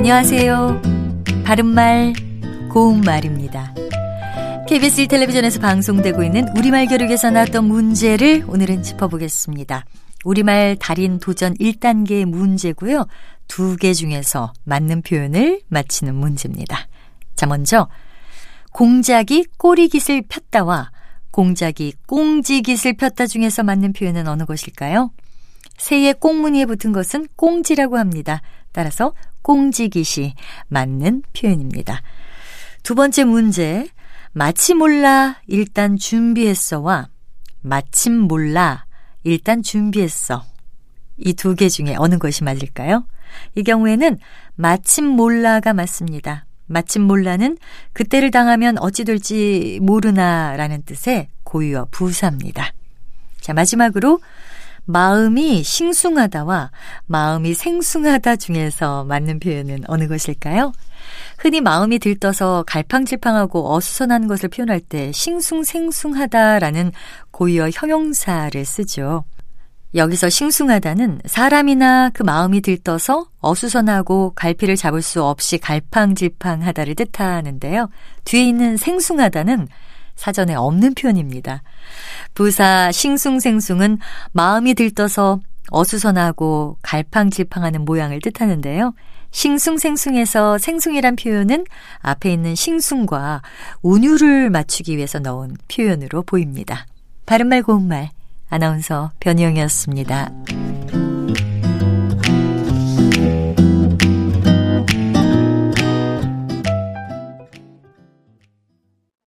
안녕하세요. 바른말, 고운말입니다. KBS 텔레비전에서 방송되고 있는 우리말 교육에서 나왔던 문제를 오늘은 짚어보겠습니다. 우리말 달인 도전 1단계 문제고요. 두 개 중에서 맞는 표현을 맞히는 문제입니다. 자, 먼저 공작이 꼬리깃을 폈다와 공작이 꽁지깃을 폈다 중에서 맞는 표현은 어느 것일까요? 새의 꽁무니에 붙은 것은 꽁지라고 합니다. 따라서 꽁지깃이 맞는 표현입니다. 두 번째 문제, 마치 몰라 일단 준비했어와 마침 몰라 일단 준비했어. 이 두 개 중에 어느 것이 맞을까요? 이 경우에는 마침 몰라가 맞습니다. 마침 몰라는 그때를 당하면 어찌 될지 모르나 라는 뜻의 고유어 부사입니다. 자, 마지막으로 마음이 싱숭하다와 마음이 생숭하다 중에서 맞는 표현은 어느 것일까요? 흔히 마음이 들떠서 갈팡질팡하고 어수선한 것을 표현할 때 싱숭생숭하다라는 고유어 형용사를 쓰죠. 여기서 싱숭하다는 사람이나 그 마음이 들떠서 어수선하고 갈피를 잡을 수 없이 갈팡질팡하다를 뜻하는데요. 뒤에 있는 생숭하다는 사전에 없는 표현입니다. 부사 싱숭생숭은 마음이 들떠서 어수선하고 갈팡질팡하는 모양을 뜻하는데요. 싱숭생숭에서 생숭이란 표현은 앞에 있는 싱숭과 운율을 맞추기 위해서 넣은 표현으로 보입니다. 바른말 고운말 아나운서 변희영이었습니다.